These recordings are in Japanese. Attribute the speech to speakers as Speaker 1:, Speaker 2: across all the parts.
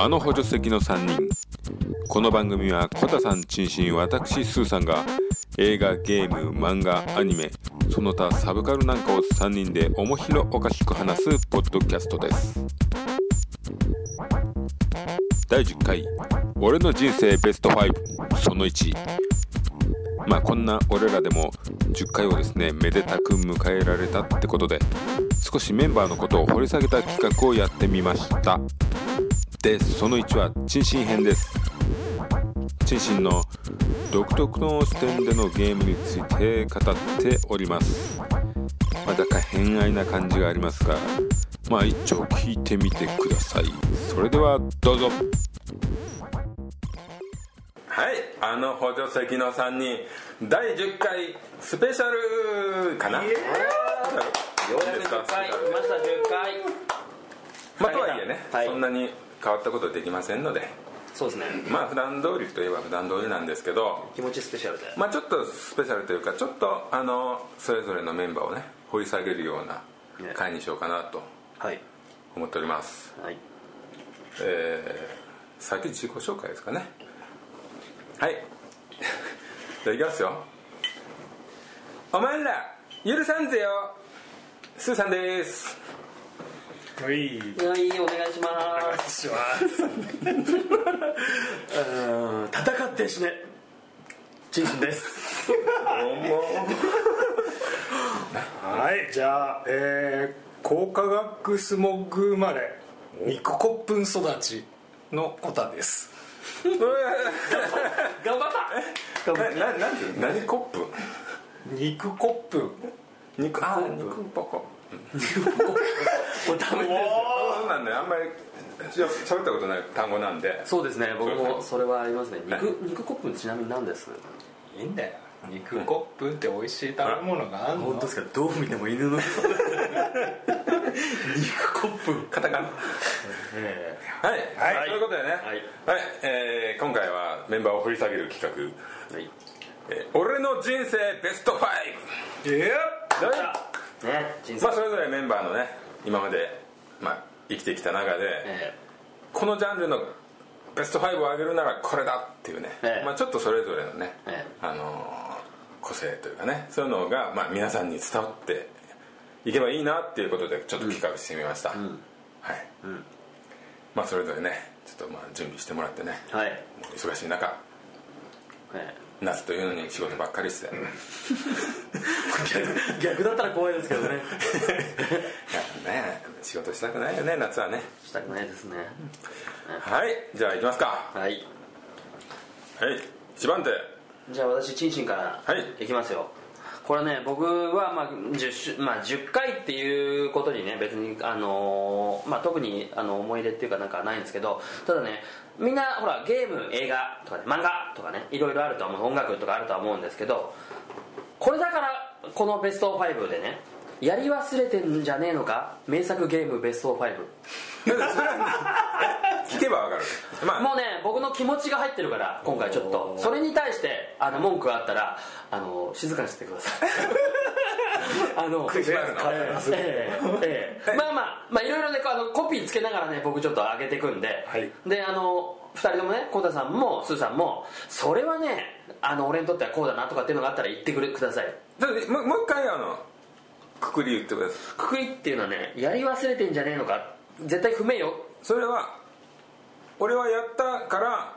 Speaker 1: あの補助席の3人。この番組はコタさんチンシン私スーさんが映画ゲーム漫画アニメその他サブカルなんかを3人で面白おかしく話すポッドキャストです。第10回「俺の人生ベスト5その1」まあこんな俺らでも10回をですねめでたく迎えられたってことで少しメンバーのことを掘り下げた企画をやってみました。でその1は陳進編です。陳進の独特の視点でのゲームについて語っております。まだか偏愛な感じがありますがまあ一丁聞いてみてください。それではどうぞ。はいあの補助席の3人第10回スペシャルかな？
Speaker 2: ようやく10回来ました10回。
Speaker 1: まあとはいえね、
Speaker 2: はい。
Speaker 1: そんなに変わったことできませんので。
Speaker 2: そうですね。
Speaker 1: まあ普段通りといえば普段通りなんですけど。
Speaker 2: 気持ちスペシャルで。
Speaker 1: まあちょっとスペシャルというかちょっとあのそれぞれのメンバーをね掘り下げるような
Speaker 2: ね。
Speaker 1: 回にしようかなと
Speaker 2: はい。
Speaker 1: 思っております。
Speaker 2: はい。
Speaker 1: えー、先自己紹介ですかね。はい。じゃあいきますよ。お前ら許さんぜよ。スーさんです
Speaker 3: はい。
Speaker 2: はい。お願いします。
Speaker 3: お願いします。うん戦って死ねチンシンです。はい。じゃあえー、高化学スモッグ生まれ肉ココップン育ちのコタです。
Speaker 2: 頑張った頑張っ
Speaker 1: なななんて何コップ
Speaker 3: 肉コップ
Speaker 1: 肉あ肉ポコ
Speaker 2: たもうダメで
Speaker 1: そうなん。であん。まり喋ったことない単語なん。で
Speaker 2: そうですね僕もそれはありますね肉肉コップちなみに何です
Speaker 3: いいん。だよ肉コップンって美味しい食べ物があん。の
Speaker 2: 本当ですかどう見ても犬の肉コップ
Speaker 1: カタカナ
Speaker 2: え
Speaker 1: はい、
Speaker 3: はい
Speaker 1: ということでねはい、えー今回はメンバーを掘り下げる企画
Speaker 2: はい「
Speaker 1: えー俺の人生ベスト 5!」
Speaker 3: え
Speaker 2: ね人生。
Speaker 1: まあそれぞれメンバーのね今まで、まあ、生きてきた中で、
Speaker 2: え
Speaker 1: このジャンルのベスト5を上げるならこれだっていうね、
Speaker 2: ええ。
Speaker 1: まあ、ちょっとそれぞれのね、
Speaker 2: ええ。
Speaker 1: あのー個性というかねそういうのが、まあ、皆さんに伝わっていけばいいなっていうことでちょっと企画してみました、はい、まあそれぞれねちょっとまあ準備してもらってね
Speaker 2: えはい。
Speaker 1: 忙しい中。
Speaker 2: え
Speaker 1: 夏というのに仕事ばっかりして。
Speaker 2: え 逆だったら怖いですけどね。
Speaker 1: ね仕事したくないよね夏はね。
Speaker 2: したくないですね。
Speaker 1: はいじゃあ行きますか。
Speaker 2: はい。
Speaker 1: はい一番手。
Speaker 2: じゃあ私チンシンから
Speaker 1: はい。
Speaker 2: いきますよ、これね僕はまあ 10, 週まあ、10回っていうことにね別に、あのーまあ、特にあの思い入れっていうかなんかないんですけどただねみんなほらゲーム映画とか、ね、漫画とかねいろいろあるとは思う音楽とかあるとは思うんですけどこれだからこのベスト5でねやり忘れてんじゃねえのか名作ゲームベスト5
Speaker 1: 聞けばわかる。まあ
Speaker 2: もうね僕の気持ちが入ってるから今回ちょっと。それに対してあの文句があったらあの静かにしてください あの
Speaker 1: 食いしばるの。
Speaker 2: ええええまあまあまあいろいろねあのコピーつけながらね僕ちょっと上げていくんで、
Speaker 3: はい。
Speaker 2: であの2人ともね浩太さんもスーさんもそれはねあの俺にとってはこうだなとかっていうのがあったら言ってくれください。
Speaker 1: もうもう一回あのくくり言ってください。
Speaker 2: くくりっていうのはねやり忘れてんじゃねえのか。絶対不明よ。
Speaker 1: それは俺はやったから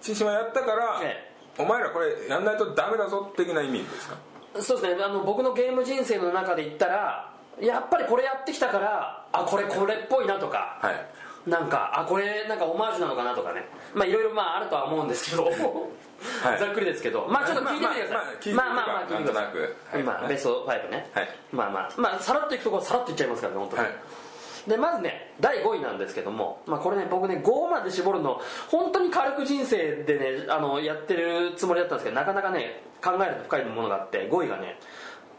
Speaker 1: 獅子はやったから、
Speaker 2: え。
Speaker 1: お前らこれやんないとダメだぞ的な意味ですか？
Speaker 2: そうですね。あの僕のゲーム人生の中で言ったらやっぱりこれやってきたからあこれこれっぽいなとか、
Speaker 1: はい。
Speaker 2: なんかあこれなんかオマージュなのかなとかね。まあいろいろまああるとは思うんですけど、
Speaker 1: い。
Speaker 2: ざっくりですけどまあちょっと聞いてみてください。
Speaker 1: まあまあまあ聞いてみて
Speaker 2: まあまあまあ聞いてください。
Speaker 1: なんとなく。はい。
Speaker 2: 今ベスト5ね、
Speaker 1: はい。
Speaker 2: まあまあまあさらっといくところさらっといっちゃいますからね本当に、
Speaker 1: はい
Speaker 2: でまずね第5位なんですけども、まあ、これね僕ね5まで絞るの本当に軽く人生でねあのやってるつもりだったんですけどなかなかね考えると深いものがあって5位がね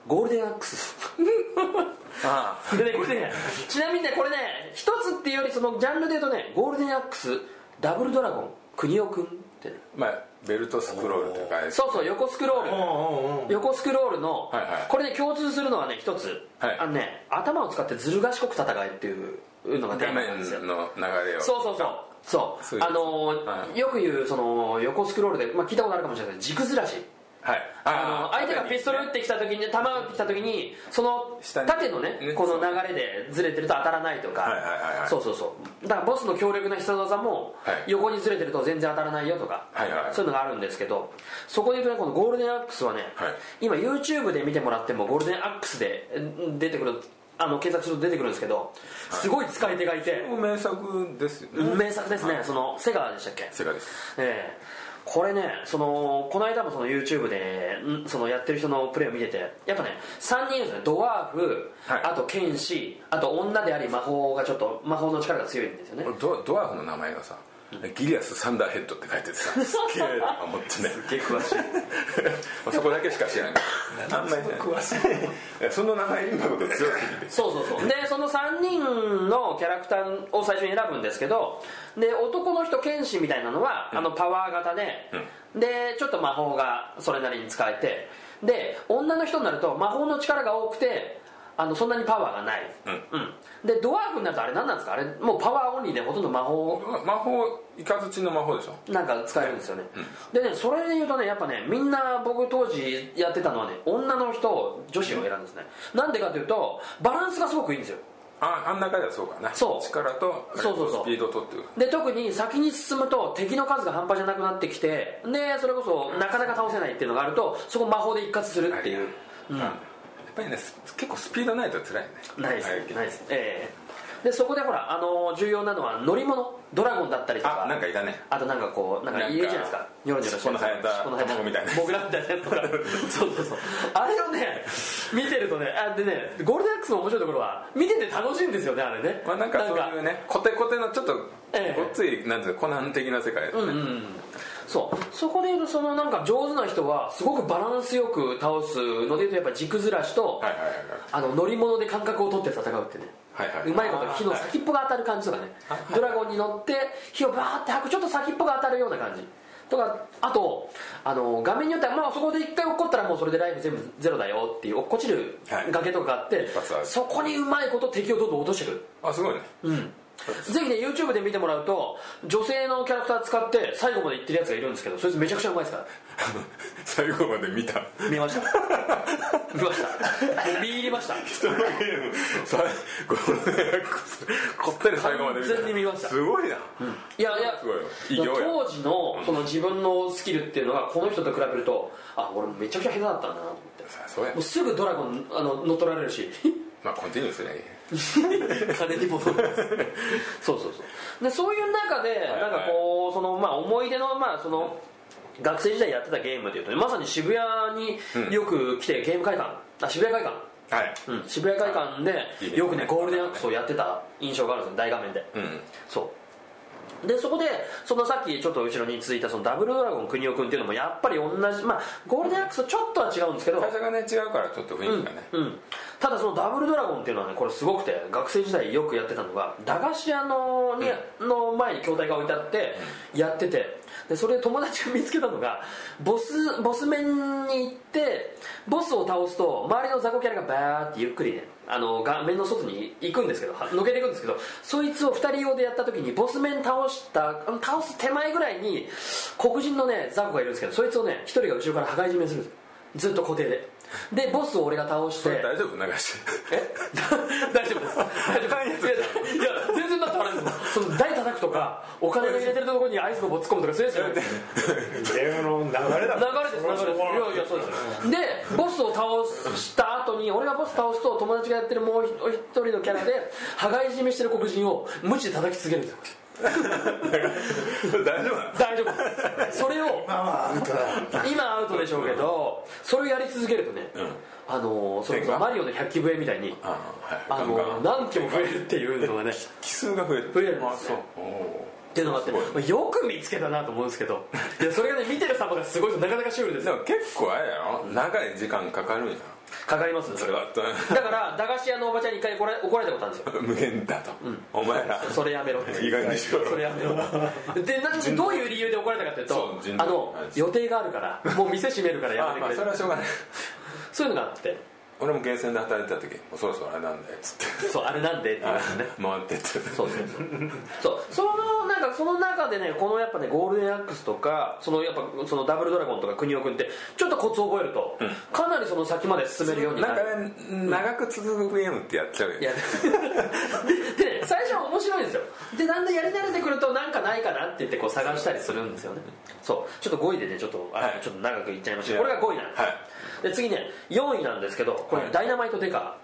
Speaker 2: ゴールデンアックス。
Speaker 1: あ
Speaker 2: でねこれねちなみにねこれね一つっていうよりそのジャンルで言うとねゴールデンアックスダブルドラゴン国尾くんってね
Speaker 1: まあベルトスクロールというか。
Speaker 2: そうそう横スクロール。横スクロールの、
Speaker 1: はいはい。
Speaker 2: これね共通するのはね一つ、
Speaker 1: はい。
Speaker 2: あのね頭を使ってずる賢く戦えっていうのがテ
Speaker 1: 画
Speaker 2: ーマなんですよ。
Speaker 1: 面の流れを。
Speaker 2: そうそうそう。そう。あのー
Speaker 1: はい。
Speaker 2: よく言うその横スクロールで、まあ、聞いたことあるかもしれない軸ずらし
Speaker 1: はい。
Speaker 2: あの相手がピストル撃ってきた時に弾を撃ってきた時に。その縦のね
Speaker 1: ね
Speaker 2: この流れでずれてると当たらないとか、
Speaker 1: はいはいはいはい。
Speaker 2: そうそうそう。だからボスの強力な必殺技も
Speaker 1: はい。
Speaker 2: 横にずれてると全然当たらないよとか、
Speaker 1: はいはい
Speaker 2: そういうのがあるんですけどそこで言うとねこのゴールデンアックスはね、
Speaker 1: はい。
Speaker 2: 今 YouTube で見てもらってもゴールデンアックスでん出てくるあの検索すると出てくるんですけどすごい使い手がいて、
Speaker 1: 名作ですよね。
Speaker 2: 名作ですね、そのセガでしたっけ？
Speaker 1: セガです。
Speaker 2: ええこれねそのこの間もその YouTube でんそのやってる人のプレイを見ててやっぱね3人いるんですね。ドワーフ、
Speaker 1: はい。
Speaker 2: あと剣士あと女であり魔法がちょっと魔法の力が強いんですよね。
Speaker 1: ドドワーフの名前がさギリアス・サンダーヘッドって書いててさ すっげえとか思ってね。
Speaker 2: 結構詳しい。
Speaker 1: まあそこだけしか知らない。あんまりね詳しいその名前インパクト強すぎて。
Speaker 2: そうそうそう。でその3人のキャラクターを最初に選ぶんですけどで男の人剣士みたいなのは、あのパワー型で、でちょっと魔法がそれなりに使えてで女の人になると魔法の力が多くてあのそんなにパワーがない、うん。でドワーフになるとあれ何なんですか？あれもうパワーオンリーでほとんど魔法？
Speaker 1: 魔法イカズチの魔法でしょ。
Speaker 2: なんか使えるんですよね、でねそれで言うとねやっぱねみんな僕当時やってたのはね女の人女子を選んですね。なんでかというとバランスがすごくいいんですよ。
Speaker 1: ああん中ではそうかな。
Speaker 2: そう。
Speaker 1: 力と
Speaker 2: そうそうそう。
Speaker 1: スピードとっていう。
Speaker 2: で特に先に進むと敵の数が半端じゃなくなってきてでそれこそなかなか倒せないっていうのがあるとそこ魔法で一括するっていう、う。ん、
Speaker 1: やっぱりねす結構スピードないと辛いよね。
Speaker 2: ないです、
Speaker 1: はい
Speaker 2: ないです。ええ。でそこでほらあの重要なのは乗り物。ドラゴンだったりとか。
Speaker 1: あなんかいたね。
Speaker 2: あとなんかこうなんかじゃないですか。ニョロニョロしてる
Speaker 1: 尻尾の卵みたいな
Speaker 2: 僕らみたいなやつとか。そうそうそう。あれをね見てるとねあでねゴールデンアックスの面白いところは見てて楽しいんですよねあれね。
Speaker 1: まあなんかそういうねコテコテのちょっとごっ
Speaker 2: ええ
Speaker 1: ついなんていうのコナン的な世界ですね。
Speaker 2: うんうんそう。そこで言うとそのなんか上手な人はすごくバランスよく倒すので言うとやっぱ軸ずらしと、
Speaker 1: はいはいはい
Speaker 2: あの乗り物で感覚を取って戦うってね
Speaker 1: はいはいう
Speaker 2: まいこと火の先っぽが当たる感じとかね。ドラゴンに乗って火をバーって吐くちょっと先っぽが当たるような感じ。とかあとあの画面によっては、まあ、そこで一回落っこったらもうそれでライフ全部ゼロだよっていう落っこちる
Speaker 1: はい。
Speaker 2: 崖とかがあって、そこにうまいこと敵をどんどん落としてく。る
Speaker 1: あすごいね。
Speaker 2: うんぜひね YouTube で見てもらうと女性のキャラクター使って最後までいってるやつがいるんですけどそいつめちゃくちゃうまいですから。
Speaker 1: 最後まで見た？
Speaker 2: 見ました。見ました。見入りました。
Speaker 1: 人のゲーム。さゴールデンアックスこってり最後まで見た。
Speaker 2: 完全に見ました。
Speaker 1: すごいな、
Speaker 2: いやいや
Speaker 1: いよ。いいよ
Speaker 2: 当時のその自分のスキルっていうのがこの人と比べるとあ俺めちゃくちゃ下手だったんだなと思って。
Speaker 1: さそうや。
Speaker 2: もうすぐドラゴンあの乗っ取られるし。
Speaker 1: まあコンティニューすりゃいい
Speaker 2: 金に戻るそうそうそう。でそういう中で
Speaker 1: はい
Speaker 2: なんかこうそのまあ思い出のまあその学生時代やってたゲームでいうとねまさに渋谷によく来てゲーム会館。あ渋谷会館。
Speaker 1: はい。
Speaker 2: うん、渋谷会館でよくねゴールデンアックスをやってた印象があるんですよ大画面で、
Speaker 1: うん。
Speaker 2: そうでそこでそのさっきちょっと後ろに続いたそのダブルドラゴン国尾君っていうのもやっぱり同じまあゴールデンアックスとちょっとは違うんですけど
Speaker 1: 会社がね違うからちょっと雰囲気がね、
Speaker 2: うん、ただそのダブルドラゴンっていうのはねこれすごくて学生時代よくやってたのが駄菓子屋のに、の前に筐体が置いてあってやっててでそれで友達が見つけたのがボスボス面に行ってボスを倒すと周りの雑魚キャラがバーってゆっくりねあの画面の外に行くんですけどは抜けていくんですけどそいつを2人用でやった時にボス面倒した倒す手前ぐらいに黒人のね雑魚がいるんですけどそいつをね1人が後ろから羽交い締めするんですよ。ずっと固定で。でボスを俺が倒して
Speaker 1: 大丈夫？流して。
Speaker 2: え？大丈夫です。大丈夫いやいや全然だってあれですその台叩くとかお金の入れてるところにアイスの棒突っ込むとかそういうやつじゃない。です
Speaker 3: ゲームの流れだ。
Speaker 2: 流れです流れです。いやいやそうです。でボスを倒した後に俺がボス倒すと友達がやってるもう一人のキャラで羽交い締めしてる黒人を無知で叩き続けるんですよ
Speaker 1: 大丈夫
Speaker 2: 大丈夫。それを
Speaker 3: まあまあアウトだ
Speaker 2: 今アウトでしょうけどそれをやり続けるとね、あのそれこそマリオの百鬼笛みたいに
Speaker 1: あ
Speaker 2: の何機も増えるっていうのがね
Speaker 1: 奇数が増える。
Speaker 2: 増えるんですっていうのがあってよく見つけたなと思うんですけどいやそれがね見てる様がすごいとなかなかシュールですよ。
Speaker 1: ーでも結構あれやろ？長い時間かかるんや
Speaker 2: かかります？それは。だから駄菓子屋のおばちゃんに一回怒ら怒られたことあるんですよ。
Speaker 1: 無限だと、お前ら。
Speaker 2: それやめろって。
Speaker 1: いい加減にしろ。
Speaker 2: それやめろでなどういう理由で怒られたかっていう
Speaker 1: そ
Speaker 2: とあの予定があるからもう店閉めるからや
Speaker 1: あまあ
Speaker 2: めて。くれ
Speaker 1: それはしょうがない。
Speaker 2: そういうのがあって
Speaker 1: 俺もゲーセンで働いてた時もうそろそろあれなんでっつって。
Speaker 2: そうあれなんでって言われてね。
Speaker 1: 回ってって。
Speaker 2: そうそうそう。そうそのなんかその中でねこのやっぱねゴールデンアックスとかそのやっぱそのダブルドラゴンとか国尾君ってちょっとコツを覚えると、かなりその先まで進めるようにな
Speaker 1: なん
Speaker 2: る
Speaker 1: かね長く続くゲームってやっちゃうよ。
Speaker 2: いや
Speaker 1: ね
Speaker 2: ででね最初は面白いんですよ。でだんだんやり慣れてくるとなんかないかなって言ってこう探したりするんですよね。そう。ちょっと5位でねちょっとちょっと長くいっちゃいましたこれが5位なんです、
Speaker 1: はい。
Speaker 2: で次ね4位なんですけどこれ、
Speaker 1: はい。
Speaker 2: ダイナマイトデカ。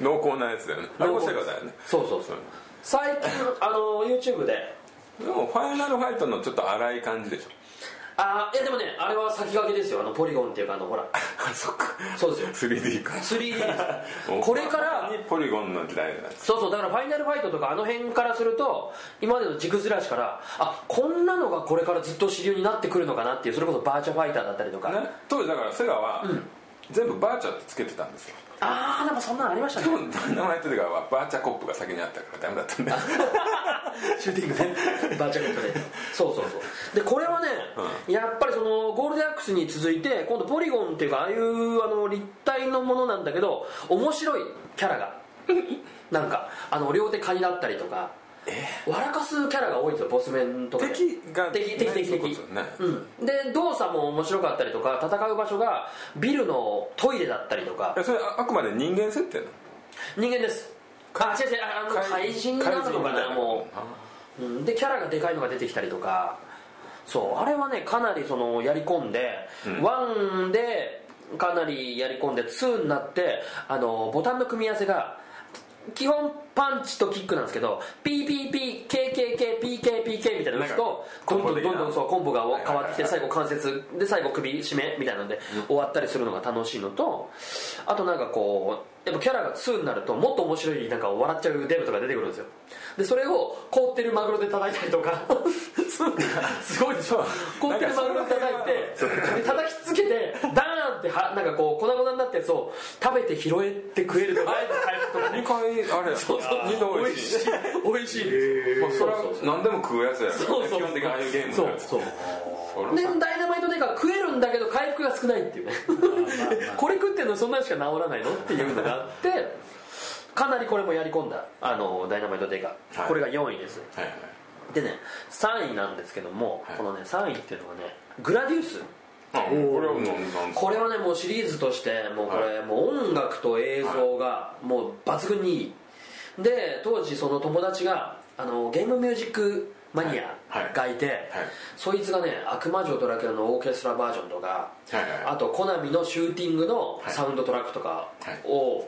Speaker 1: 濃厚なやつだよね。あれもセガだよね。
Speaker 2: そうそうそう。最近あの YouTube で。
Speaker 1: でもファイナルファイトのちょっと荒い感じでしょ。
Speaker 2: あいやでもねあれは先駆けですよ。あのポリゴンっていうかあのほら。
Speaker 1: あそっか。
Speaker 2: そうですよ。
Speaker 1: 3D か。
Speaker 2: 3D ですこれから
Speaker 1: にポリゴンの時代なんです
Speaker 2: そうそうだからファイナルファイトとかあの辺からすると今までの軸ずらしからあこんなのがこれからずっと主流になってくるのかなっていうそれこそバーチャファイターだったりとか、
Speaker 1: ね。当時だからセガは全部バーチャってつけてたんですよ。
Speaker 2: ああでもそんなのありました
Speaker 1: で
Speaker 2: ね。
Speaker 1: もダイナマイトではバーチャコップが先にあったからダメだったんだよ
Speaker 2: シューティングね。バーチャコップで。そうそうそう。でこれはね、やっぱりそのゴールデンアックスに続いて今度ポリゴンっていうかああいうあの立体のものなんだけど面白いキャラが。なんかあの両手カニだったりとか笑かすキャラが多いんですよボス面とかで。
Speaker 1: 敵が
Speaker 2: 敵敵敵敵。
Speaker 1: ね。
Speaker 2: うん、で動作も面白かったりとか戦う場所がビルのトイレだったりとか。
Speaker 1: えそれああくまで人間設定なの？
Speaker 2: 人間です。あ違う違うあの怪人になるのかなもう、うん、でキャラがでかいのが出てきたりとか。そう。あれはねかなりそのやり込んで、1でかなりやり込んで2になってあのボタンの組み合わせが基本パンチとキックなんですけど PPPKKKPKPK みたいなの打つとどんどんどんどんそうコンボが変わってきて最後関節で最後首締めみたいなので終わったりするのが楽しいのとあとなんかこうやっぱキャラが2になるともっと面白いなんか笑っちゃうデブとか出てくるんですよ。でそれを凍ってるマグロで叩いたりとか すごいでしょ。凍ってるマグロで叩いてで叩き続けてダーンってはなんかこう粉々になったやつを食べて拾えて食えるとか とかね。
Speaker 1: 2回あれ。
Speaker 2: そう
Speaker 1: 二度美味しい。
Speaker 2: 美味しい。です
Speaker 1: それは何でも食うやつやからね
Speaker 2: そうそう
Speaker 1: 基本的にああい。うゲーム
Speaker 2: そうそうでダイナマイトデカ食えるんだけど回復が少ないっていうねこれ食ってんのそんなにしか治らない。のってい。うのがあってかなりこれもやり込んだあのダイナマイトデカ、
Speaker 1: はい。
Speaker 2: これが4位ですでね3位なんですけども、このね3位っていうのはねグラディウス
Speaker 1: あこれはもうなん
Speaker 2: これはねもうシリーズとしてもうこれ、もう音楽と映像がもう抜群にいい。で当時その友達があのゲームミュージックマニアがいて、
Speaker 1: はい。
Speaker 2: そいつがね「悪魔女ドラキュラ」のオーケストラバージョンとか、
Speaker 1: はいはい
Speaker 2: あとコナミのシューティングのサウンドトラックとかを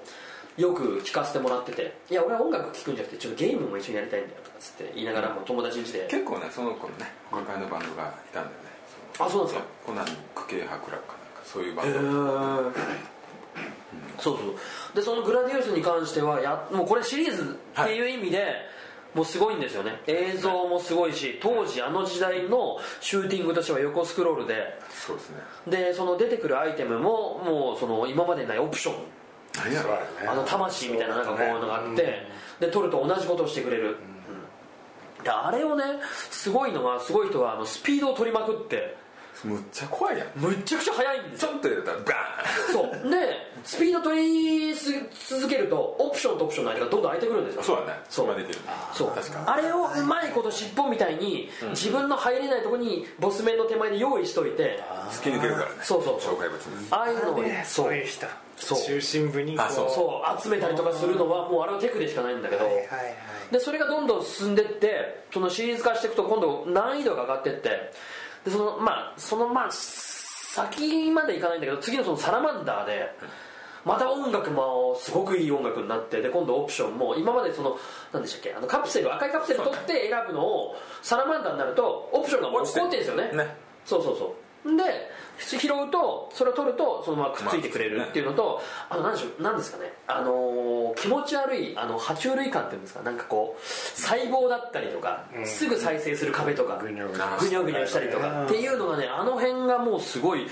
Speaker 2: よく聴かせてもらってて「いや俺は音楽聴くんじゃなくてちょっとゲームも一緒にやりたいんだよ」とかつって言いながらも友達ん家で
Speaker 1: 結構ねその頃ね今回のバンドがいたんだよね。
Speaker 2: あそうなんですか？
Speaker 1: コナミ区警博楽かなんかそういうバンド
Speaker 2: そうそう。でそのグラディウスに関してはやもうこれシリーズっていう意味で、もうすごいんですよね。映像もすごいし当時あの時代のシューティングとしては横スクロールで。
Speaker 1: そうですね。
Speaker 2: でその出てくるアイテムももうその今までにないオプション。
Speaker 1: 何やろ
Speaker 2: あの魂みたいななんかこういうのがあって、で取ると同じことをしてくれる、うん。であれをねすごいのはすごい人はあのスピードを取りまくって
Speaker 1: むっちゃ怖いやん。
Speaker 2: むっちゃくちゃ速いんですよ。
Speaker 1: ちょっと入れたらバ
Speaker 2: そう。でスピード取りす続けるとオプションとオプションの間がどんどん空いてくるんですよ。
Speaker 1: ーンそうだね。
Speaker 2: そう。
Speaker 1: それはできる
Speaker 2: そう
Speaker 1: 確か
Speaker 2: あれをうまいこと尻尾みたいに自分の入れないところにボス面の手前で用意しといて
Speaker 1: 突き抜けるからね。
Speaker 2: そうそうそう。
Speaker 1: 障害物に。
Speaker 2: ああいうのを
Speaker 3: ね
Speaker 2: そう。
Speaker 3: そういう人。
Speaker 2: そう。
Speaker 3: 中心部に
Speaker 1: そう。
Speaker 2: そう。集めたりとかするのはもうあれはテクでしかないんだけど
Speaker 3: はいはいはい。
Speaker 2: でそれがどんどん進んでってそのシリーズ化していくと今度難易度が上がってってでそのまあそのまあ先までいかないんだけど次のそのサラマンダーでまた音楽もすごくいい音楽になってで今度オプションも今までその何でしたっけあのカプセル赤いカプセル取って選ぶのをサラマンダーになるとオプションがもう
Speaker 1: 落ちて
Speaker 2: るんですよね。
Speaker 1: ね。
Speaker 2: そうそうそうで拾うとそれを取るとそのままくっついてくれるっていうのと、あ。の何でしょう何ですかね。あのー気持ち悪いあの爬虫類感っていうんですかなんかこう細胞だったりとか、すぐ再生する壁とか
Speaker 3: ぐにょぐに
Speaker 2: ぐにょぐにょしたりとかっていうのがねあの辺がもうすごい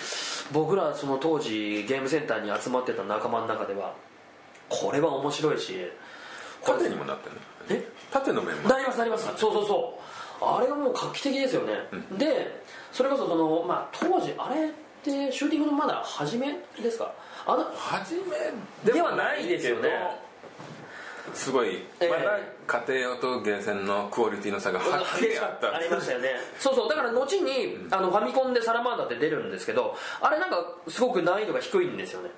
Speaker 2: 僕らその当時ゲームセンターに集まってた仲間の中ではこれは面白いし
Speaker 1: 縦にもなってるね
Speaker 2: え？
Speaker 1: 縦の面も？
Speaker 2: なりますなります。そうそうそうあれはもう画期的ですよね、でそれこそその、まあ、当時あれってシューティングのまだ初めですか？あの
Speaker 1: 初め
Speaker 2: ではないですよね。
Speaker 1: すごい、
Speaker 2: ええ。
Speaker 1: まだ家庭用とゲーセンのクオリティの差がはっきりあった。
Speaker 2: ありましたよね。そうそう。だから後にあのファミコンでサラマンダって出るんですけどあれなんかすごく難易度が低いんですよね。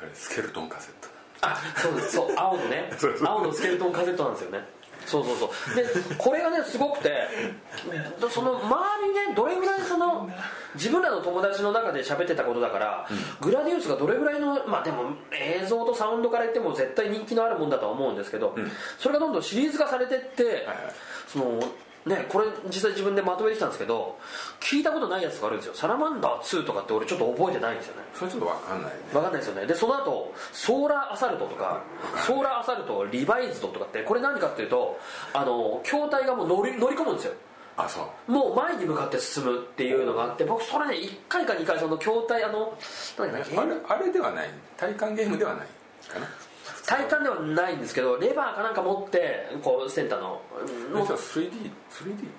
Speaker 1: あれスケルトンカセット。
Speaker 2: あそうです。そう青のね。青のスケルトンカセットなんですよねそうそうそう。でこれがねすごくてその周りねどれぐらいその自分らの友達の中で喋ってたことだから、グラディウスがどれぐらいのまあでも映像とサウンドから言っても絶対人気のあるもんだとは思うんですけど、それがどんどんシリーズ化されてって、
Speaker 1: はいはい。
Speaker 2: そのねこれ実際自分でまとめてきたんですけど聞いたことないやつがあるんですよ。サラマンダー2とかって俺ちょっと覚えてないんですよね。
Speaker 1: それちょっと分かんないね。
Speaker 2: 分かんないですよね。でその後ソーラーアサルトとかソーラーアサルトリバイズドとかってこれ何かっていうとあの筐体がもう乗り乗り込むんですよ。
Speaker 1: あそう。
Speaker 2: もう前に向かって進むっていうのがあって僕それね1回か2回その筐体あの
Speaker 1: あれあれではない。体感ゲームではないかな
Speaker 2: 体感ではないんですけどレバーかなんか持ってこうセンターの。うんもう
Speaker 1: 3D3D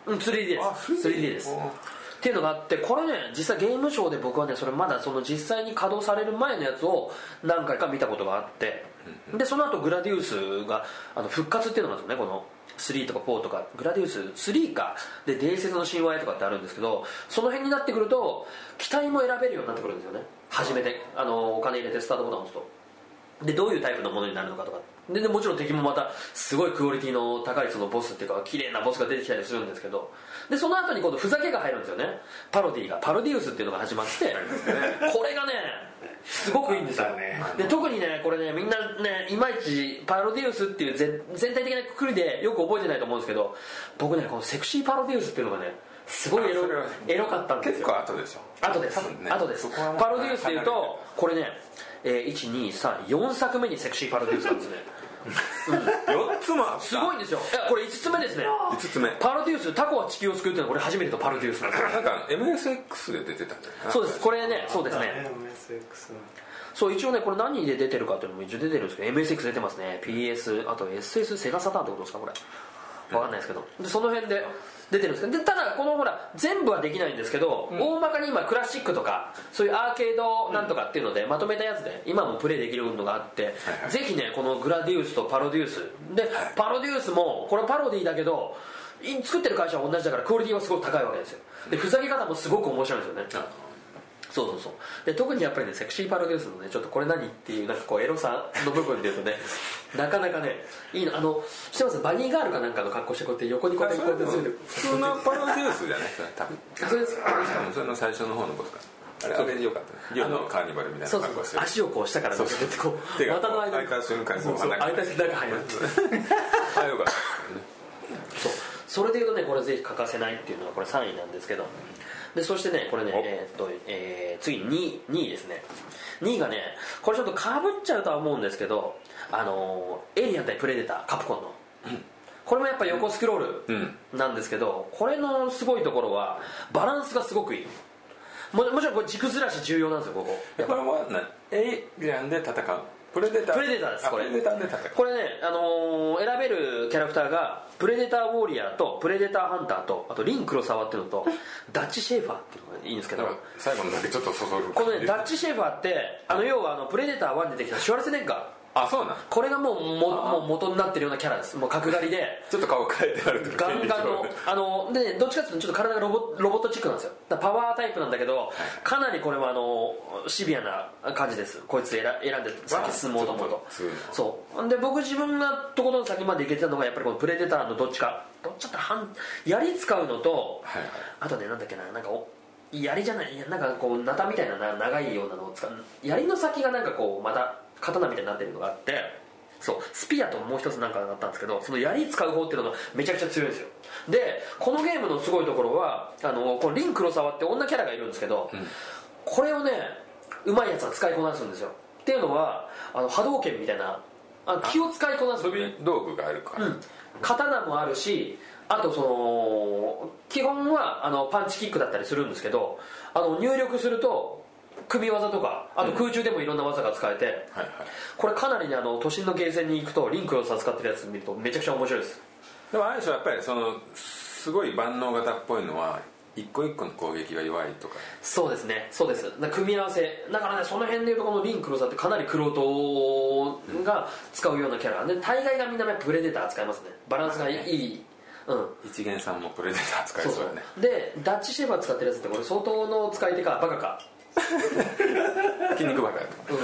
Speaker 2: うん 3D です
Speaker 1: あ 3D
Speaker 2: です。っていうのがあってこれね実際ゲー。ムショーで僕はねそれまだその実際に稼働される前のやつを何回か見たことがあってでその後グラディウスがあの復活っていうのがあるんですよね。この3とか4とか。グラディウス3かで伝説の神話へとかってあるんですけどその辺になってくると機体も選べるようになってくるんですよね。初めて。あのお金入れてスタートボタンを押すとでどういうタイプのものになるのかとか。ででもちろん敵もまたすごいクオリティの高いそのボスっていうか綺麗なボスが出てきたりするんですけど。でその後に今度ふざけが入るんですよね。パロディが。パロディウスっていうのが始まって これがねすごくいいんですよ。
Speaker 3: ね。
Speaker 2: で特にねこれねみんなねいまいちパロディウスっていう全全体的なくくりでよく覚えてないと思うんですけど僕ねこのセクシーパロディウスっていうのがねすごいエロエロかったんです
Speaker 1: 結
Speaker 2: よ
Speaker 1: 構後でしょ。
Speaker 2: 後です、
Speaker 1: ね。
Speaker 2: 後です。パロディウスでいう
Speaker 1: 離
Speaker 2: とこれね、えー、1234作目にセクシーパロディウスなんですね。
Speaker 1: 4つも
Speaker 2: すごいんですよ。いやこれ5つ目ですね。
Speaker 1: 5つ目。
Speaker 2: パロディウスタコは地球を救うっていうのはこれ初めてのパロディウスなんですよ。
Speaker 1: なんか MSX で出てたん
Speaker 2: そうです。これねそうですね。
Speaker 3: MSX
Speaker 2: そう一応ねこれ何で出てるかっていうのも一応出てるんですけど MSX 出てますね。PS あと SS セガサターンってことですかこれ。わかんないですけど。でその辺で出てるんですでただこのほら全部はできないんですけど、大まかに今クラシックとかそういうアーケードなんとかっていうのでまとめたやつで今もプレイできるのがあって、
Speaker 1: はい
Speaker 2: ぜひねこのグラディウスとパロディウス。で、パロディウスもこれパロディだけどい作ってる会社は同じだからクオリティはすごい高いわけですよ。でふざけ方もすごく面白いんですよねそうそうそう。で特にやっぱりねセクシーパロデュースのねちょっとこれ何っていうなんかこうエロさの部分でいうとね なかなかねいいの。あの知ってます？バニーガールかなんかの格好してこうやって横にこうやってこうやって
Speaker 1: 普通のパロディウスじゃない？多分。
Speaker 2: あそれです。
Speaker 1: しかもそれの最初の方のボスか。あれあれでよかったね。のカーニバルみたいな格好してる。
Speaker 2: 足をこう下から乗せてってこう
Speaker 1: 手が
Speaker 2: 股の間
Speaker 1: 開いた瞬間に
Speaker 2: そう開いた瞬間中入る。
Speaker 1: あよかった。
Speaker 2: そうそれでいうとねこれぜひ欠かせないっていうのがこれ3位なんですけど。でそしてねこれね
Speaker 1: お。
Speaker 2: えーっと、えー次2位2位ですね。2位がねこれちょっとかぶっちゃうとは思うんですけどあのーエイリアン対プレデターカプコンの、これもやっぱ横スクロールなんですけど、これのすごいところはバランスがすごくいい。ももちろんこれ軸ずらし重要なんですよここ。
Speaker 1: でこれはなエイリアンで戦うプレデター。
Speaker 2: プレデターですこれ。
Speaker 1: あプレデターで戦う
Speaker 2: これね、あのー選べるキャラクターがプレデターウォーリアーとプレデターハンターとあとリン黒沢っていうのと ダッチシェーファーっていうのがいいんですけど
Speaker 1: 最後のだけちょっとそそる
Speaker 2: このねダッチシェーファーってあの要はあのプレデター1に出てきたシュワルツェネッガー
Speaker 1: あそうなん？
Speaker 2: これがもうももう元になってるようなキャラです。もう角刈りで。
Speaker 1: ちょっと顔変えてあるとか。
Speaker 2: ガンガンのあので、ね、どっちかっていうとちょっと体がロボロボットチックなんですよ。パワータイプなんだけどかなりこれはあのシビアな感じです。こいつ選選んで先進もうと思うとそう。で僕自分がとことん先までいけてたのがやっぱりこのプレデターのどっちか。どっちかって半槍使うのと、
Speaker 1: はいはい。
Speaker 2: あとねなんだっけななんかお槍じゃないなんかこうナタみたいなな長いようなのを使う。槍の先がなんかこうまた刀みたいになってるのがあってそうスピアともう一つなんかがあったんですけどその槍使う方っていうのがめちゃくちゃ強いんですよ。でこのゲームのすごいところはあのこのリン黒沢って女キャラがいるんですけど、これをねうまいやつは使いこなすんですよ。っていうのはあの波動拳みたいなあ気を使いこなすね
Speaker 1: び道具があるから、
Speaker 2: うん。刀もあるしあとその基本はあのパンチキックだったりするんですけどあの入力すると組み技とかあと空中でもいろんな技が使えて、
Speaker 1: はいはい。
Speaker 2: これかなりねあの都心のゲーセンに行くとリンクを使ってるやつ見るとめちゃくちゃ面白いです。
Speaker 1: でもあれでしょやっぱりそのすごい万能型っぽいのは一個一個の攻撃が弱いとか。
Speaker 2: そうですね。そうです。組み合わせ。だからねその辺でいうとこのリン黒沢ってかなりクロートが使うようなキャラ。で大概がみんなプレデター使いますね。バランスがいい、うん。
Speaker 1: 一元さんもプレデター使い
Speaker 2: そう
Speaker 1: だね。
Speaker 2: うでダッチシェファー使ってるやつってこれ相当の使い手かバカか
Speaker 1: 筋肉バカやと。か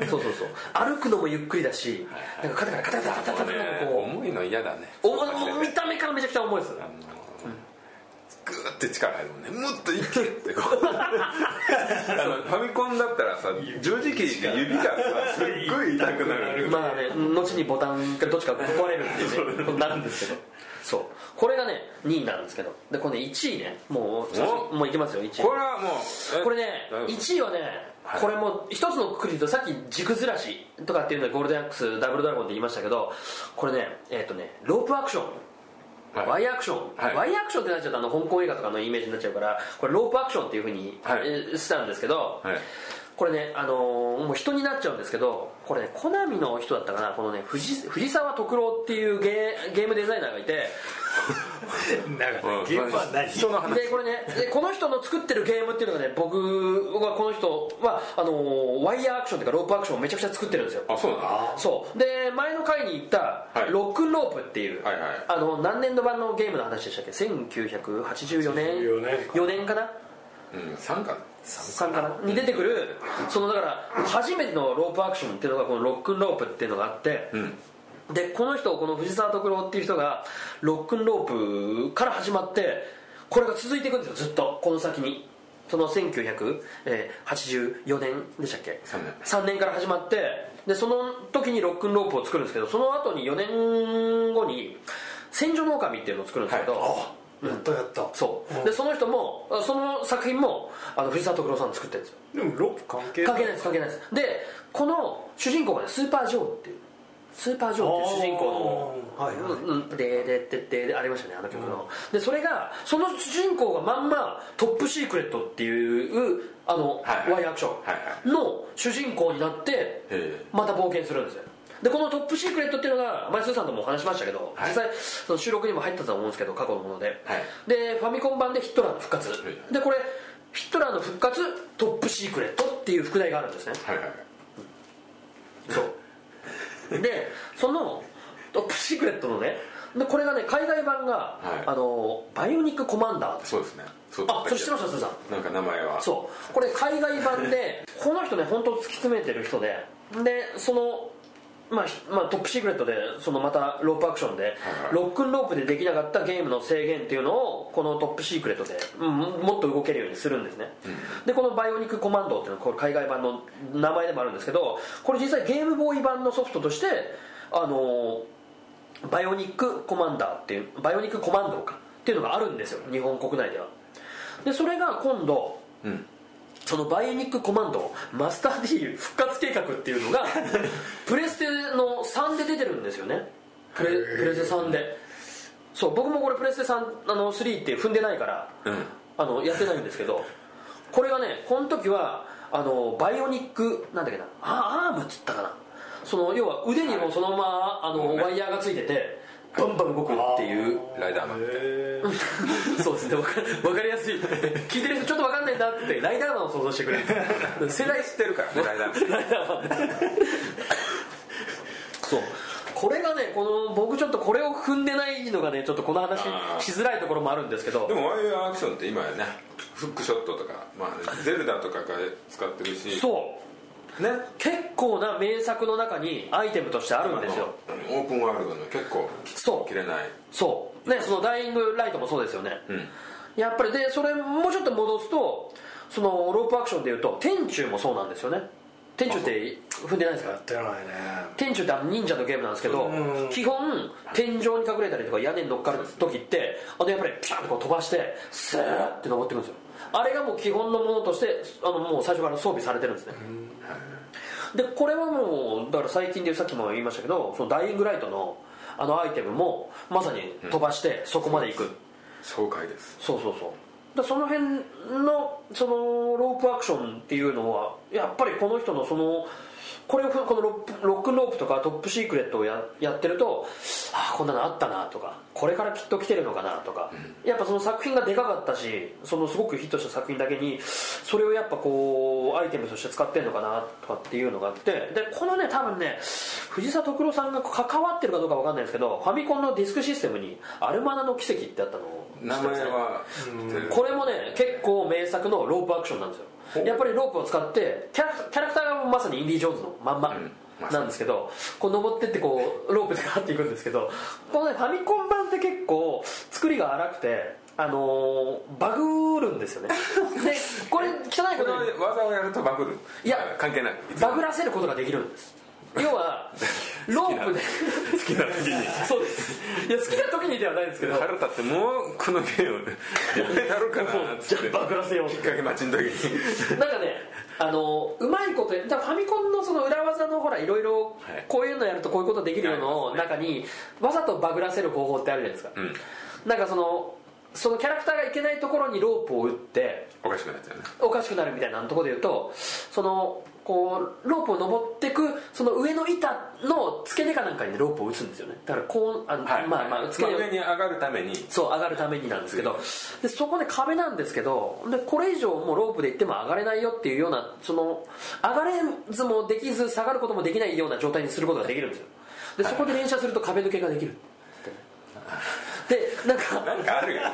Speaker 2: うん。そうそうそう。歩くのもゆっくりだしなんかカタカタカタカタカタカタ
Speaker 1: ね
Speaker 2: カタこう
Speaker 1: 重いの嫌だね
Speaker 2: 見た目からめちゃくちゃ重いです
Speaker 1: あのグーって力入るもんね。もっといけってこう。あのファミコンだったらさ十字キーで指がさすっごい痛くなる
Speaker 2: まあね後にボタンがどっちか壊れるっていうねなるんですけど。そう。これがね2位なんですけど。でこれね1位ねもう
Speaker 1: お
Speaker 2: もういきますよ1位。
Speaker 1: これはもうえ
Speaker 2: これね
Speaker 1: 大丈夫
Speaker 2: ？1位はね
Speaker 1: はい。
Speaker 2: これも一つのくくりとさっき軸ずらしとかっていうのでゴールデンアックスダブルドラゴンって言いましたけどこれねえっ、とねロープアクション
Speaker 1: はい。
Speaker 2: ワイアクション、
Speaker 1: はい。
Speaker 2: ワイアクションってなっちゃうとあの香港映画とかのイメージになっちゃうからこれロープアクションっていうふうに、したんですけど、
Speaker 1: はい
Speaker 2: これね、あのー、もう人になっちゃうんですけどこれねコナミの人だったかなこのね藤藤沢徳郎っていうゲゲームデザイナーがいて。
Speaker 3: なんかゲームは何？
Speaker 1: 人の話。
Speaker 2: でこれねでこの人の作ってるゲームっていうのがね僕はこの人はあのー、ワイヤーアクションとかロープアクションをめちゃくちゃ作ってるんですよ。
Speaker 1: あそうだ
Speaker 2: そう。で前の回に行った、ロックンロープっていう、
Speaker 1: はい、
Speaker 2: あの何年度版のゲームの話でしたっけ？1984年？4年かな。
Speaker 1: うん3か
Speaker 2: な。3かな？に出てくるそのだから初めてのロープアクションっていうのがこのロックンロープっていうのがあって、
Speaker 1: うん、
Speaker 2: でこの人この藤沢拓郎っていう人がロックンロープから始まってこれが続いていくんですよずっと。この先に。その1984年でしたっけ
Speaker 1: ？3年
Speaker 2: ,3 年から始まってでその時にロックンロープを作るんですけどその後に4年後に「戦場の狼」っていうのを作るんですけど、
Speaker 3: はい。やったやった。
Speaker 2: そう。でその人もその作品もあの藤沢徳郎さんが作ってるんですよ。
Speaker 3: でもロープ関係
Speaker 2: 関係ないです関係ないです。でこの主人公がねスーパージョーっていうスーパージョーっていう主人公のでででででありましたねあの曲の、でそれがその主人公がまんまトップシークレットっていうあの、ワイヤーアクショ
Speaker 1: はい
Speaker 2: ンの主人公になって
Speaker 1: え
Speaker 2: また冒険するんですよでこのトップシークレットっていうのが前スーさんともお話しましたけど、
Speaker 1: はい。
Speaker 2: 実際その収録にも入ったと思うんですけど過去のもので、
Speaker 1: はい。
Speaker 2: でファミコン版でヒットラーの復活、
Speaker 1: い
Speaker 2: でこれヒットラーの復活トップシークレットっていう副題があるんですね。
Speaker 1: はいはい
Speaker 2: そう。でそのトップシークレットのねでこれがね海外版が、
Speaker 1: はい。
Speaker 2: あのバイオニックコマンダー
Speaker 1: そうですね。
Speaker 2: あそれ知ってましたすずさん。
Speaker 1: なんか名前は。
Speaker 2: そう。これ海外版でこの人ね本当突き詰めてる人で。でそのまあ、ひまあ、トップシークレットでそのまたロープアクションで、
Speaker 1: はい
Speaker 2: ロックンロープでできなかったゲームの制限っていうのをこのトップシークレットで、うんもっと動けるようにするんですね、でこのバイオニックコマンドっていうのはこれ海外版の名前でもあるんですけどこれ実際ゲームボーイ版のソフトとしてあのバイオニックコマンダーっていうバイオニックコマンドかっていうのがあるんですよ。日本国内では。でそれが今度
Speaker 1: うん
Speaker 2: そのバイオニックコマンドマスター D 復活計画っていうのが プレステの3で出てるんですよね。プレプレステ3で。そう僕もこれプレステ3あの3って踏んでないから、
Speaker 1: うん。
Speaker 2: あのやってないんですけどこれがねこの時はあのバイオニックなんだっけなあアームっつったかな。その要は腕にもそのままあのワイヤーがついててバンバン動くっていう
Speaker 1: ライダーマン。
Speaker 3: へー。
Speaker 2: そうですね。わかわかりやすい。聞いてる人ちょっとわかんないんだってライダーマンを想像してくれ。世代
Speaker 1: 知ってるからねライダーマン。
Speaker 2: ライダーマン。そう。これがねこの僕ちょっとこれを踏んでないのがねちょっとこの話しづらいところもあるんですけど。
Speaker 1: でもワイヤーアクションって今やねフックショットとか、まあ、ゼルダとかが使ってるし。
Speaker 2: そう。
Speaker 1: ね
Speaker 2: 結構な名作の中にアイテムとしてあるんですよ。
Speaker 1: オープンワールドの結構
Speaker 2: そう。
Speaker 1: 切れない。
Speaker 2: そう。ねそのダイイングライトもそうですよね、
Speaker 1: うん。
Speaker 2: やっぱりでそれもうちょっと戻すとそのロープアクションでいうと天柱もそうなんですよね。天柱って踏んでないですか？
Speaker 3: やってないね。
Speaker 2: 天柱ってあの忍者のゲームなんですけど
Speaker 3: うん。
Speaker 2: 基本天井に隠れたりとか屋根に乗っかる時ってあのやっぱりピャンとこう飛ばしてスーッて登ってくるんですよあれがもう基本のものとしてあのもう最初から装備されてるんですね。でこれはもうだから最近でさっきも言いましたけどそのダイイングライトのあのアイテムもまさに飛ばしてそこまで行く、
Speaker 1: 爽快です。
Speaker 2: そうそうそう。だその辺のそのロープアクションっていうのはやっぱりこの人のそのこれをこのロップロックンロープとかトップシークレットをややってるとああこんなのあったなとかこれからきっと来てるのかなとか、やっぱその作品がでかかったしそのすごくヒットした作品だけにそれをやっぱこうアイテムとして使ってるのかなとかっていうのがあってでこのね多分ね藤沢徳郎さんが関わってるかどうかわかんないですけどファミコンのディスクシステムに「アルマナの奇跡」ってあったの。を知
Speaker 1: 名前は
Speaker 2: これもね結構名作のロープアクションなんですよ。やっぱりロープを使ってキャラキャラクターがまさにインディ・ジョーンズのまんまなんですけど、こう登ってってこうロープでガーっていくんですけどこのねファミコン版って結構作りが荒くてあのーバグるんですよね。でこれ汚いこ
Speaker 1: こと技をやるとバグる。
Speaker 2: いや
Speaker 1: 関係ない
Speaker 2: バグらせることができるんです要はロープで。
Speaker 1: 好きな時に。
Speaker 2: そうです。いや好きな時にではないんですけど。
Speaker 1: 腹立ってもうこのゲームやめたろかなっつって。
Speaker 2: じゃあバグらせよう。
Speaker 1: きっかけ待ちの時に。
Speaker 2: なんかねあのうまいことやだファミコンのその裏技のほらいろいろ
Speaker 1: はい。
Speaker 2: こういうのやるとこういうことできるのの中にわざとバグらせる方法ってあるじゃないですか、
Speaker 1: うん。
Speaker 2: なんかそのそのキャラクターがいけないところにロープを打って
Speaker 1: おかしくなっちゃうね。
Speaker 2: おかしくなるみたいなところで言うとそのこうロープを登っていくその上の板の付け根かなんかにロープを打つんですよね。だからこうあの、
Speaker 1: はい。
Speaker 2: まあまあ付け根を
Speaker 1: 上に上がるために。
Speaker 2: そう上がるためになんですけどでそこで壁なんですけどでこれ以上もうロープで行っても上がれないよっていうようなその上がれずもできず下がることもできないような状態にすることができるんですよ。でそこで連射すると壁抜けができる でなんか。
Speaker 1: なんかあるよね。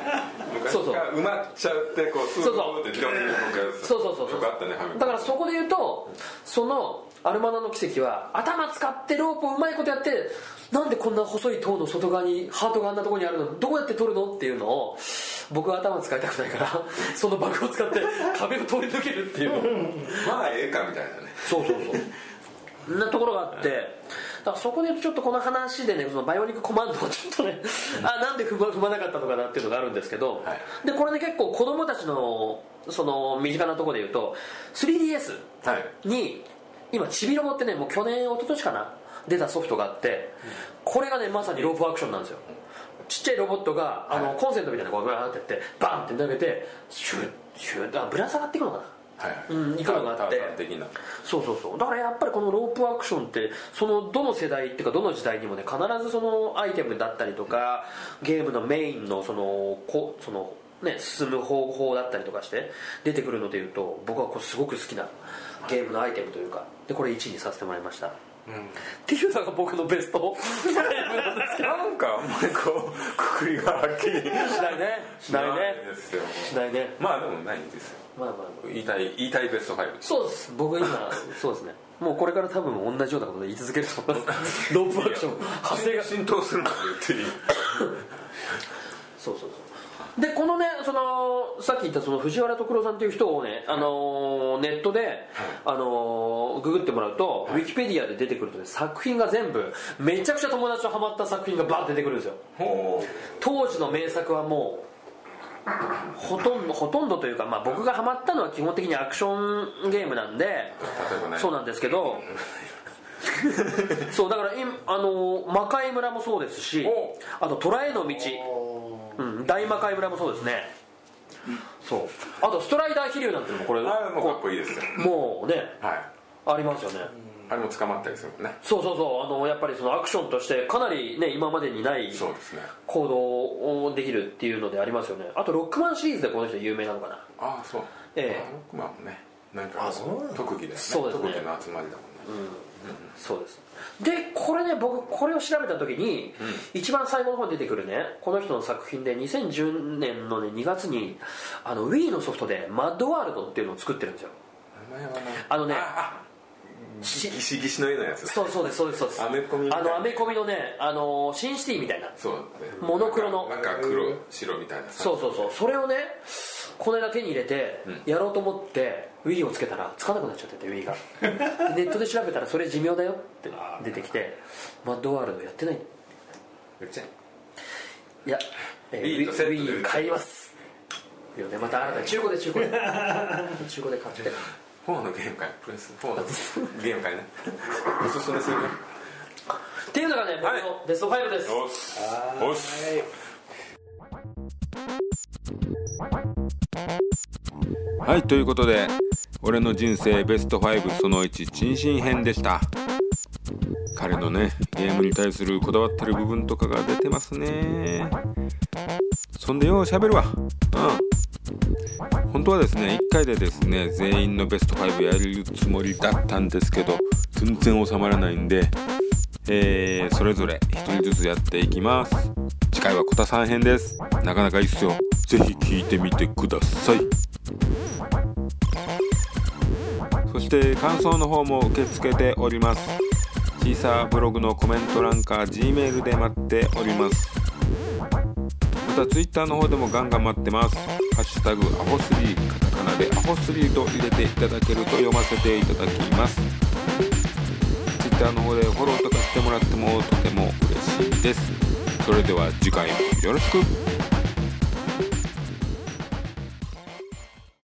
Speaker 1: 昔
Speaker 2: そうそう。
Speaker 1: から埋まっちゃうってこうスー
Speaker 2: そう。そう
Speaker 1: ッて自動で動くやつ
Speaker 2: そうそうそうそう。
Speaker 1: ったねファミコ。ン
Speaker 2: だからそこで言うとそのアルマナの奇跡は頭使ってロープをうまいことやってなんでこんな細い塔の外側にハートがあんなところにあるの？どうやって取るの？っていうのを僕は頭使いたくないからそのバグを使って壁を通り抜けるっていうのを。
Speaker 1: まあええかみたいなね。
Speaker 2: そうそうそう。なところがあってだからそこでちょっとこの話でねそのバイオニックコマンドをちょっとねあなんで踏ま踏まなかったのかなっていうのがあるんですけど、
Speaker 1: はい。
Speaker 2: でこれね結構子供たちのその身近なところで言うと 3DS
Speaker 1: はい。
Speaker 2: に今ちびロボってねもう去年一昨年かな出たソフトがあってこれがねまさにロープアクションなんですよ。ちっちゃいロボットがあの、
Speaker 1: はい。
Speaker 2: コンセントみたいなこうバーンってやってバンって投げてシュッシュッあぶら下がっていくのかな
Speaker 1: はい。はい
Speaker 2: うん行くのがあって。そうそうそう。だからやっぱりこのロープアクションってそのどの世代っていうかどの時代にもね必ずそのアイテムだったりとかゲームのメインのそのこそのね進む方法だったりとかして出てくるのでいうと僕はこうすごく好きなゲームのアイテムというかでこれ1位にさせてもらいました、っていうのが僕のベスト なん
Speaker 1: かあんまりこうくくりがはっきり
Speaker 2: しないね。しないね。
Speaker 1: ですよ
Speaker 2: しないね。
Speaker 1: まあでもないんですよ。
Speaker 2: まあまあ
Speaker 1: 言いたい言いたいベスト5
Speaker 2: そうです。僕今 そうですね。もうこれから多分同じようなことで言い続けると思います。ロープアクション。派生が
Speaker 1: 浸透するまで言っていい
Speaker 2: そうそうそうでこのねそのさっき言ったその藤原徳郎さんという人をね、あのーネットで、あのーググってもらうと、ウィキペディアで出てくるとね作品が全部めちゃくちゃ友達とハマった作品がバーって出てくるんですよ。
Speaker 1: ほ
Speaker 2: 当時の名作はもうほとんどほとんどというか、まあ、僕がハマったのは基本的にアクションゲームなんでそうなんですけど そうだから今あの魔界村もそうですし
Speaker 1: お
Speaker 2: あと虎への道、うん、大魔界村もそうですね。そう。あとストライダー飛竜なんてのもこれ。
Speaker 1: もかっこいいですよ。
Speaker 2: もうね
Speaker 1: はい。
Speaker 2: ありますよね。
Speaker 1: あれも捕まったりするもんね。
Speaker 2: そうそうそう。あのやっぱりそのアクションとしてかなりね今までにない行動をできるっていうのでありますよね。あとロックマンシリーズでこの人有名なのかな。
Speaker 1: ああそう。
Speaker 2: ええ。
Speaker 1: あロックマンもねなんか特技だよね。
Speaker 2: そうですね。
Speaker 1: 特技の集まりだもんね
Speaker 2: そうです。でこれね僕これを調べた時に、一番最後の方に出てくるねこの人の作品で2010年の、ね、2月にあの Wii のソフトで「マッドワールド」っていうのを作ってるんですよ。あのね
Speaker 1: あギシギシの絵のやつ
Speaker 2: そうそうですそうですそうです。
Speaker 1: アメコミ
Speaker 2: あのアメコミのねあのシンシティみたいな。
Speaker 1: そう。ね
Speaker 2: モノクロの。
Speaker 1: なんか黒白みたいな。さ
Speaker 2: そうそうそう。それをねこの間手に入れてやろうと思って Wii をつけたらつかなくなっちゃってて Wii が。ネットで調べたらそれ寿命だよって出てきてマッドワールドやってない。
Speaker 1: めっちゃ
Speaker 2: いや、え
Speaker 1: る
Speaker 2: Wii 買います。いやね。また新たに中古で中古で。中古で 買って。
Speaker 1: 4のゲーム会プレス4のゲーム会ね。おすすめするよ
Speaker 2: っていうのがねベスト5です、
Speaker 1: おっすおっすはいということで俺の人生ベスト5その1珍心編でした。彼のねゲームに対するこだわってる部分とかが出てますね。そんでよう喋るわ。うん。本当はですね1回でですね全員のベスト5やるつもりだったんですけど全然収まらないんでえー、それぞれ1人ずつやっていきます。次回はコタさん編です。なかなかいいっすよ。ぜひ聞いてみてください。そして感想の方も受け付けております。シーサーブログのコメント欄か G メールで待っております。また Twitter の方でもガンガン待ってます。ハッシュタグアホスリーカタカナでアホスリーと入れていただけると読ませていただきます。Twitter の方でフォローとかしてもらってもとても嬉しいです。それでは次回もよろしく。